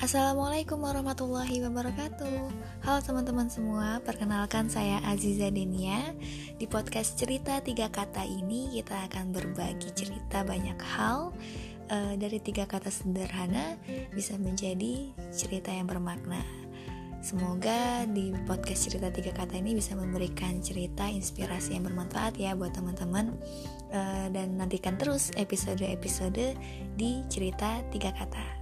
Assalamualaikum warahmatullahi wabarakatuh. Halo teman-teman semua, perkenalkan saya Aziza Denia. Di podcast cerita tiga kata ini kita akan berbagi cerita banyak hal e, Dari tiga kata sederhana bisa menjadi cerita yang bermakna. Semoga di podcast cerita tiga kata ini bisa memberikan cerita inspirasi yang bermanfaat ya buat teman-teman e, Dan nantikan terus episode-episode di cerita tiga kata.